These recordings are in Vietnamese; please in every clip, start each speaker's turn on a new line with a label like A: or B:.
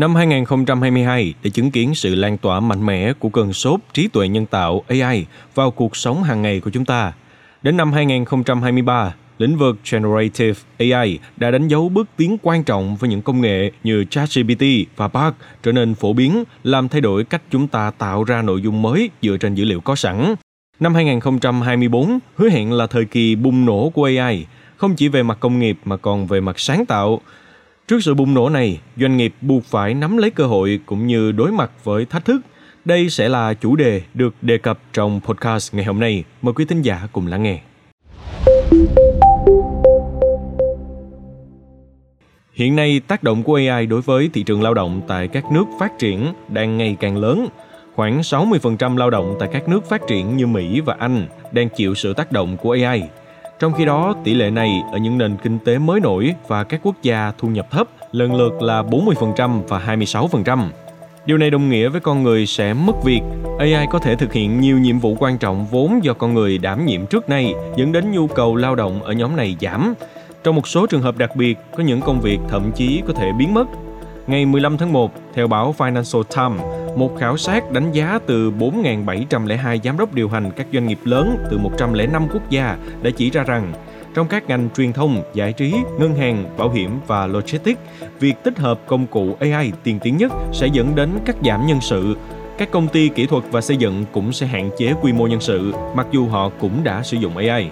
A: Năm 2022 để chứng kiến sự lan tỏa mạnh mẽ của cơn sốt trí tuệ nhân tạo AI vào cuộc sống hàng ngày của chúng ta. Đến năm 2023, lĩnh vực Generative AI đã đánh dấu bước tiến quan trọng với những công nghệ như ChatGPT và Bard trở nên phổ biến, làm thay đổi cách chúng ta tạo ra nội dung mới dựa trên dữ liệu có sẵn. Năm 2024 hứa hẹn là thời kỳ bùng nổ của AI, không chỉ về mặt công nghiệp mà còn về mặt sáng tạo. Trước sự bùng nổ này, doanh nghiệp buộc phải nắm lấy cơ hội cũng như đối mặt với thách thức. Đây sẽ là chủ đề được đề cập trong podcast ngày hôm nay. Mời quý thính giả cùng lắng nghe. Hiện nay, tác động của AI đối với thị trường lao động tại các nước phát triển đang ngày càng lớn. Khoảng 60% lao động tại các nước phát triển như Mỹ và Anh đang chịu sự tác động của AI. Trong khi đó, tỷ lệ này ở những nền kinh tế mới nổi và các quốc gia thu nhập thấp lần lượt là 40% và 26%. Điều này đồng nghĩa với con người sẽ mất việc. AI có thể thực hiện nhiều nhiệm vụ quan trọng vốn do con người đảm nhiệm trước nay, dẫn đến nhu cầu lao động ở nhóm này giảm. Trong một số trường hợp đặc biệt, có những công việc thậm chí có thể biến mất. Ngày 15 tháng 1, theo báo Financial Times, một khảo sát đánh giá từ 4.702 giám đốc điều hành các doanh nghiệp lớn từ 105 quốc gia đã chỉ ra rằng trong các ngành truyền thông, giải trí, ngân hàng, bảo hiểm và logistics, việc tích hợp công cụ AI tiên tiến nhất sẽ dẫn đến cắt giảm nhân sự. Các công ty kỹ thuật và xây dựng cũng sẽ hạn chế quy mô nhân sự, mặc dù họ cũng đã sử dụng AI.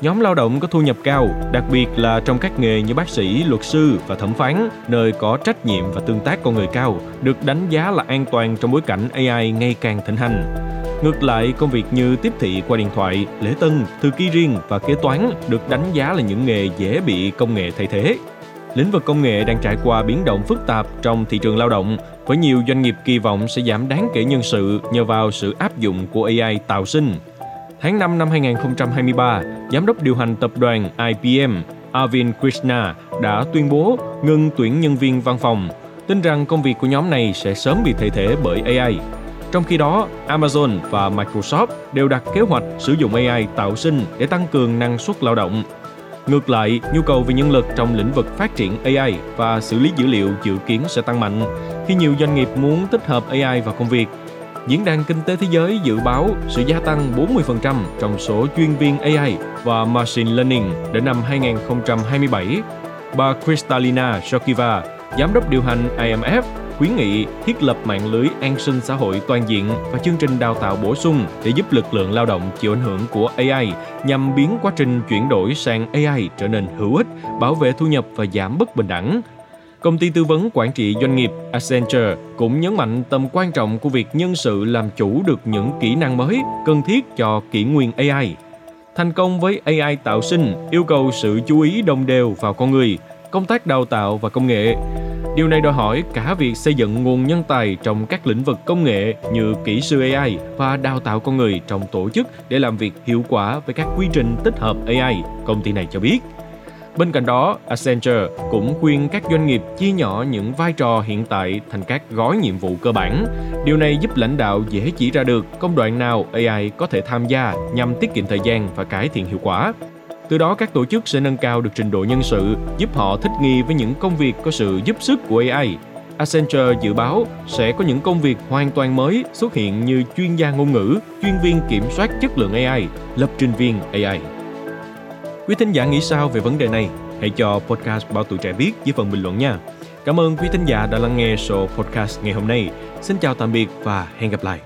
A: Nhóm lao động có thu nhập cao, đặc biệt là trong các nghề như bác sĩ, luật sư và thẩm phán, nơi có trách nhiệm và tương tác con người cao, được đánh giá là an toàn trong bối cảnh AI ngày càng thịnh hành. Ngược lại, công việc như tiếp thị qua điện thoại, lễ tân, thư ký riêng và kế toán được đánh giá là những nghề dễ bị công nghệ thay thế. Lĩnh vực công nghệ đang trải qua biến động phức tạp trong thị trường lao động, với nhiều doanh nghiệp kỳ vọng sẽ giảm đáng kể nhân sự nhờ vào sự áp dụng của AI tạo sinh. Tháng 5 năm 2023, giám đốc điều hành tập đoàn IBM Arvind Krishna đã tuyên bố ngừng tuyển nhân viên văn phòng, tin rằng công việc của nhóm này sẽ sớm bị thay thế bởi AI. Trong khi đó, Amazon và Microsoft đều đặt kế hoạch sử dụng AI tạo sinh để tăng cường năng suất lao động. Ngược lại, nhu cầu về nhân lực trong lĩnh vực phát triển AI và xử lý dữ liệu dự kiến sẽ tăng mạnh khi nhiều doanh nghiệp muốn tích hợp AI vào công việc. Diễn đàn Kinh tế Thế giới dự báo sự gia tăng 40% trong số chuyên viên AI và Machine Learning đến năm 2027. Bà Kristalina Shokiva, giám đốc điều hành IMF, khuyến nghị thiết lập mạng lưới an sinh xã hội toàn diện và chương trình đào tạo bổ sung để giúp lực lượng lao động chịu ảnh hưởng của AI nhằm biến quá trình chuyển đổi sang AI trở nên hữu ích, bảo vệ thu nhập và giảm bất bình đẳng. Công ty tư vấn quản trị doanh nghiệp Accenture cũng nhấn mạnh tầm quan trọng của việc nhân sự làm chủ được những kỹ năng mới cần thiết cho kỷ nguyên AI. Thành công với AI tạo sinh yêu cầu sự chú ý đồng đều vào con người, công tác đào tạo và công nghệ. Điều này đòi hỏi cả việc xây dựng nguồn nhân tài trong các lĩnh vực công nghệ như kỹ sư AI và đào tạo con người trong tổ chức để làm việc hiệu quả với các quy trình tích hợp AI, công ty này cho biết. Bên cạnh đó, Accenture cũng khuyên các doanh nghiệp chia nhỏ những vai trò hiện tại thành các gói nhiệm vụ cơ bản. Điều này giúp lãnh đạo dễ chỉ ra được công đoạn nào AI có thể tham gia nhằm tiết kiệm thời gian và cải thiện hiệu quả. Từ đó các tổ chức sẽ nâng cao được trình độ nhân sự, giúp họ thích nghi với những công việc có sự giúp sức của AI. Accenture dự báo sẽ có những công việc hoàn toàn mới xuất hiện như chuyên gia ngôn ngữ, chuyên viên kiểm soát chất lượng AI, lập trình viên AI. Quý thính giả nghĩ sao về vấn đề này? Hãy cho podcast Báo Tuổi Trẻ biết dưới phần bình luận nha. Cảm ơn quý thính giả đã lắng nghe số podcast ngày hôm nay. Xin chào tạm biệt và hẹn gặp lại.